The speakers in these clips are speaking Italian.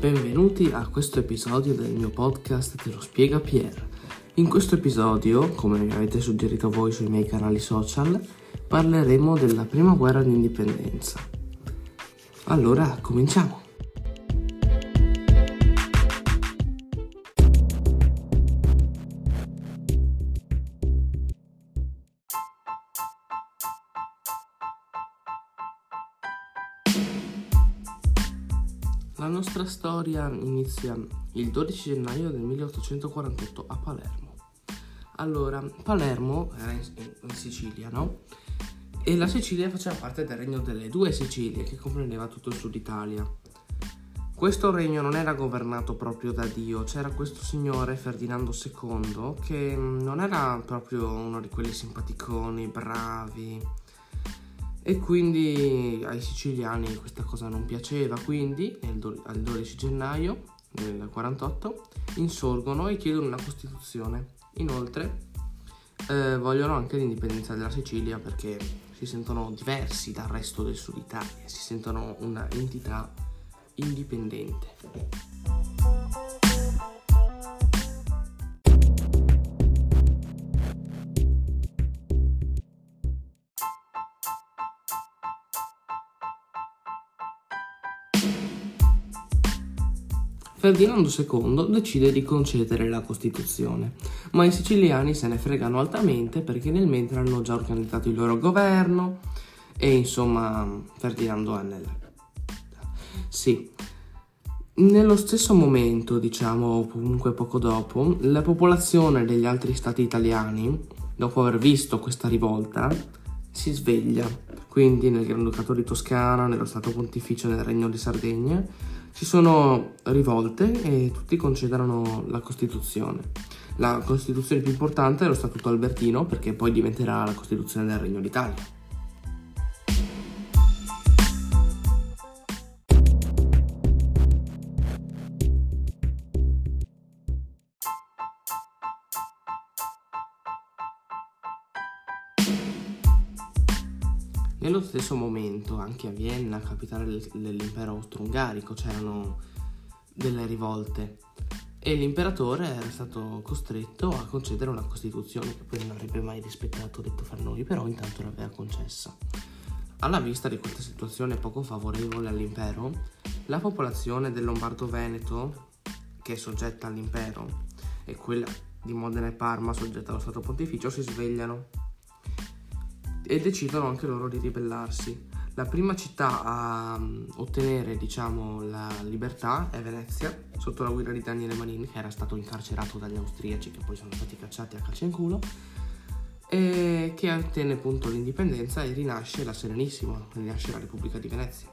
Benvenuti a questo episodio del mio podcast Te lo spiega Pier. In questo episodio, come mi avete suggerito voi sui miei canali social, parleremo della prima guerra d'indipendenza. Allora, cominciamo! Nostra storia inizia il 12 gennaio del 1848 a Palermo. Allora, Palermo era in, Sicilia, no? E la Sicilia faceva parte del regno delle due Sicilie che comprendeva tutto il sud Italia. Questo regno non era governato proprio da Dio, c'era questo signore Ferdinando II che non era proprio uno di quelli simpaticoni, bravi, e quindi ai siciliani questa cosa non piaceva, quindi do- al 12 gennaio del 48 insorgono e chiedono una Costituzione. Inoltre eh, vogliono anche l'indipendenza della Sicilia perché si sentono diversi dal resto del sud Italia, si sentono una entità indipendente. Ferdinando II decide di concedere la Costituzione, ma i siciliani se ne fregano altamente perché nel mentre hanno già organizzato il loro governo e insomma Ferdinando è nel... Sì. Nello stesso momento, diciamo, comunque poco dopo, la popolazione degli altri stati italiani, dopo aver visto questa rivolta, si sveglia. Quindi nel Granducato di Toscana, nello Stato Pontificio nel Regno di Sardegna, si sono rivolte e tutti concedono la Costituzione. La Costituzione più importante è lo Statuto Albertino perché poi diventerà la Costituzione del Regno d'Italia. Nello stesso momento, anche a Vienna, capitale dell'impero austro-ungarico, c'erano delle rivolte e l'imperatore era stato costretto a concedere una costituzione che poi non avrebbe mai rispettato, detto fra noi, però intanto l'aveva concessa. Alla vista di questa situazione poco favorevole all'impero, la popolazione del Lombardo-Veneto, che è soggetta all'impero, e quella di Modena e Parma, soggetta allo Stato Pontificio, si svegliano e decidono anche loro di ribellarsi. La prima città a mm, ottenere, diciamo, la libertà è Venezia, sotto la guida di Daniele Manin, che era stato incarcerato dagli austriaci, che poi sono stati cacciati a calcio in culo, e che ottenne appunto l'indipendenza e rinasce la Serenissima, rinasce la Repubblica di Venezia.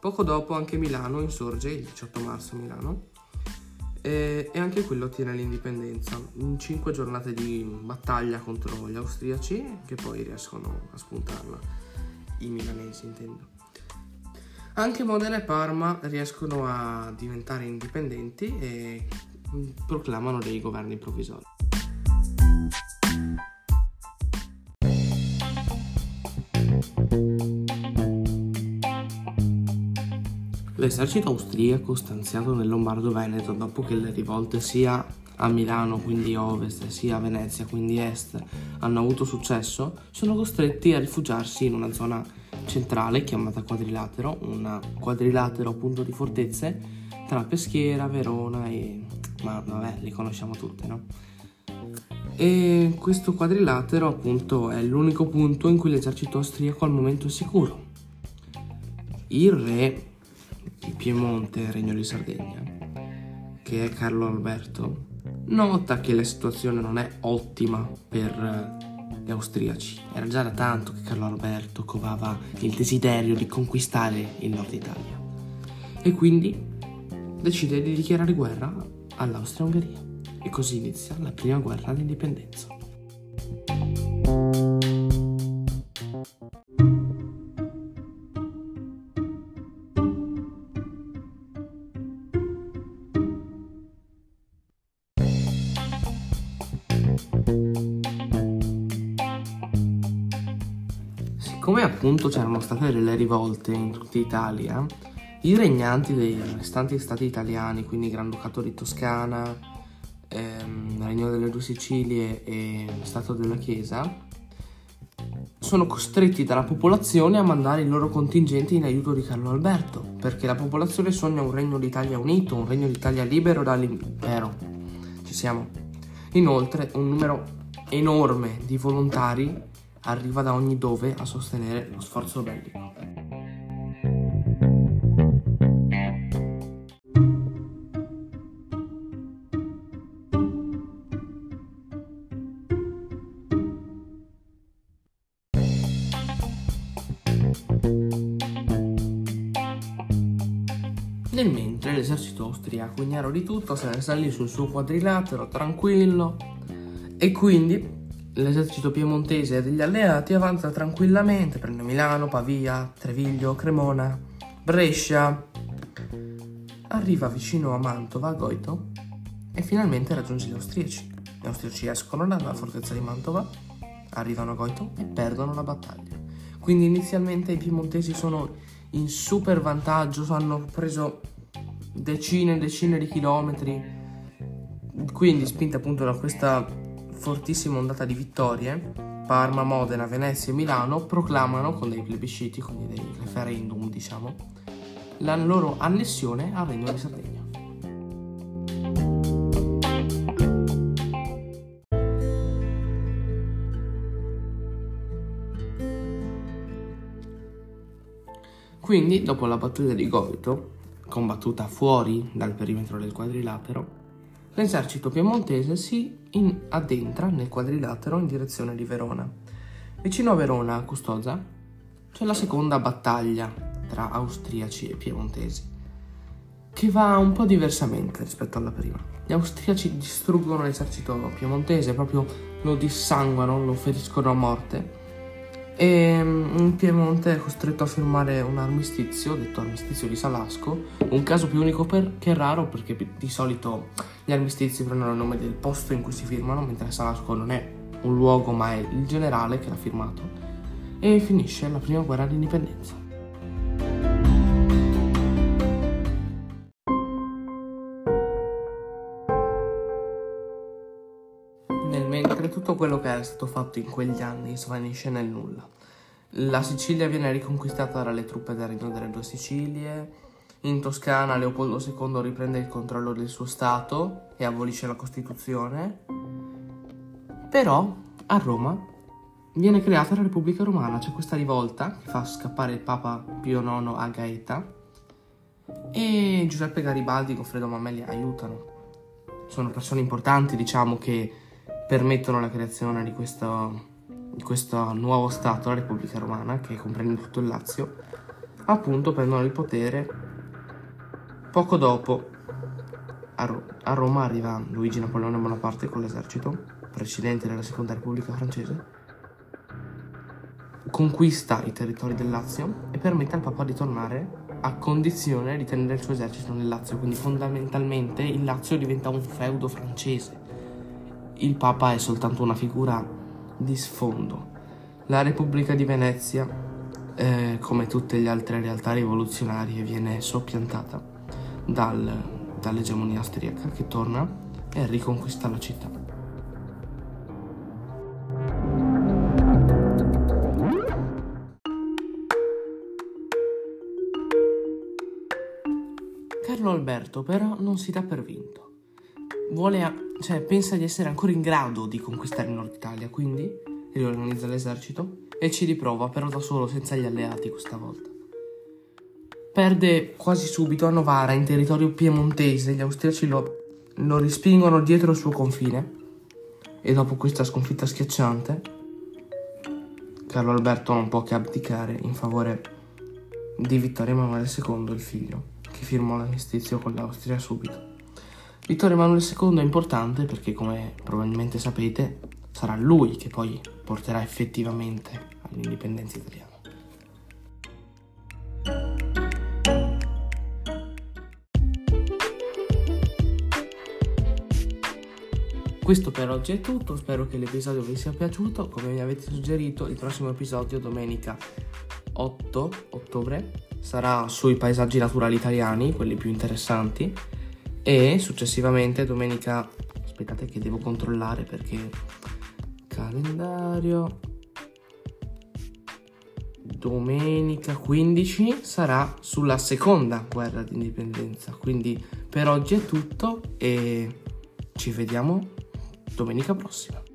Poco dopo anche Milano insorge, il 18 marzo Milano, e, anche quello ottiene l'indipendenza in cinque giornate di battaglia contro gli austriaci che poi riescono a spuntarla, i milanesi intendo. Anche Modena e Parma riescono a diventare indipendenti e proclamano dei governi provvisori. L'esercito austriaco stanziato nel Lombardo-Veneto dopo che le rivolte sia a Milano, quindi ovest, sia a Venezia, quindi est, hanno avuto successo, sono costretti a rifugiarsi in una zona centrale chiamata quadrilatero, un quadrilatero punto di fortezze tra Peschiera, Verona e... ma vabbè, le conosciamo tutte, no? E questo quadrilatero appunto è l'unico punto in cui l'esercito austriaco al momento è sicuro. Il re il Piemonte, Regno di Sardegna, che è Carlo Alberto, nota che la situazione non è ottima per eh, gli austriaci. Era già da tanto che Carlo Alberto covava il desiderio di conquistare il nord Italia e quindi decide di dichiarare guerra all'Austria-Ungheria e così inizia la prima guerra d'indipendenza. Siccome appunto c'erano state delle rivolte in tutta Italia I regnanti dei restanti stati italiani, quindi Granducato di Toscana, ehm, Regno delle Due Sicilie e Stato della Chiesa, sono costretti dalla popolazione a mandare i loro contingenti in aiuto di Carlo Alberto, perché la popolazione sogna un regno d'Italia unito, un regno d'Italia libero dall'impero. Ci siamo. Inoltre, un numero enorme di volontari arriva da ogni dove a sostenere lo sforzo bellico. Nel mentre l'esercito austriaco, ignaro di tutto, se ne salì sul suo quadrilatero tranquillo e quindi l'esercito piemontese degli alleati avanza tranquillamente, prende Milano, Pavia, Treviglio, Cremona, Brescia, arriva vicino a Mantova, Goito, e finalmente raggiunge gli austriaci. Gli austriaci escono dalla fortezza di Mantova, arrivano a Goito e perdono la battaglia. Quindi inizialmente i piemontesi sono in super vantaggio, hanno preso decine e decine di chilometri, quindi spinta appunto da questa fortissima ondata di vittorie, Parma, Modena, Venezia e Milano proclamano con dei plebisciti, quindi dei referendum diciamo, la loro annessione al Regno di Sardegna. Quindi, dopo la battaglia di Goito, combattuta fuori dal perimetro del quadrilatero, l'esercito piemontese si addentra nel quadrilatero in direzione di Verona. Vicino a Verona, a Custoza, c'è la seconda battaglia tra austriaci e piemontesi, che va un po' diversamente rispetto alla prima. Gli austriaci distruggono l'esercito piemontese, proprio lo dissanguano, lo feriscono a morte e mm, in Piemonte è costretto a firmare un armistizio, detto armistizio di Salasco, un caso più unico per, che raro perché di solito gli armistizi prendono il nome del posto in cui si firmano, mentre Salasco non è un luogo ma è il generale che l'ha firmato, e finisce la prima guerra d'indipendenza. tutto quello che era stato fatto in quegli anni svanisce nel nulla. La Sicilia viene riconquistata dalle truppe del Regno delle Due Sicilie. In Toscana Leopoldo II riprende il controllo del suo Stato e abolisce la Costituzione. Però a Roma viene creata la Repubblica Romana, c'è questa rivolta che fa scappare il Papa Pio IX a Gaeta e Giuseppe Garibaldi e Goffredo Mameli aiutano. Sono persone importanti, diciamo, che permettono la creazione di questo, di questo nuovo Stato, la Repubblica Romana, che comprende tutto il Lazio, appunto prendono il potere. Poco dopo a, Ro- a Roma arriva Luigi Napoleone Bonaparte con l'esercito, presidente della Seconda Repubblica francese, conquista i territori del Lazio e permette al Papa di tornare a condizione di tenere il suo esercito nel Lazio, quindi fondamentalmente il Lazio diventa un feudo francese. Il Papa è soltanto una figura di sfondo. La Repubblica di Venezia, eh, come tutte le altre realtà rivoluzionarie, viene soppiantata dal, dall'egemonia austriaca che torna e riconquista la città. Carlo Alberto però non si dà per vinto vuole, cioè, pensa di essere ancora in grado di conquistare il Nord Italia, quindi riorganizza l'esercito e ci riprova, però da solo, senza gli alleati questa volta. Perde quasi subito a Novara, in territorio piemontese, gli austriaci lo, lo respingono dietro il suo confine e dopo questa sconfitta schiacciante, Carlo Alberto non può che abdicare in favore di Vittorio Emanuele II, il figlio, che firmò l'armistizio con l'Austria subito. Vittorio Emanuele II è importante perché, come probabilmente sapete, sarà lui che poi porterà effettivamente all'indipendenza italiana. Questo per oggi è tutto, spero che l'episodio vi sia piaciuto, come mi avete suggerito il prossimo episodio domenica 8 ottobre sarà sui paesaggi naturali italiani, quelli più interessanti, e successivamente domenica, aspettate che devo controllare perché calendario domenica 15 sarà sulla seconda guerra d'indipendenza. Quindi per oggi è tutto e ci vediamo domenica prossima.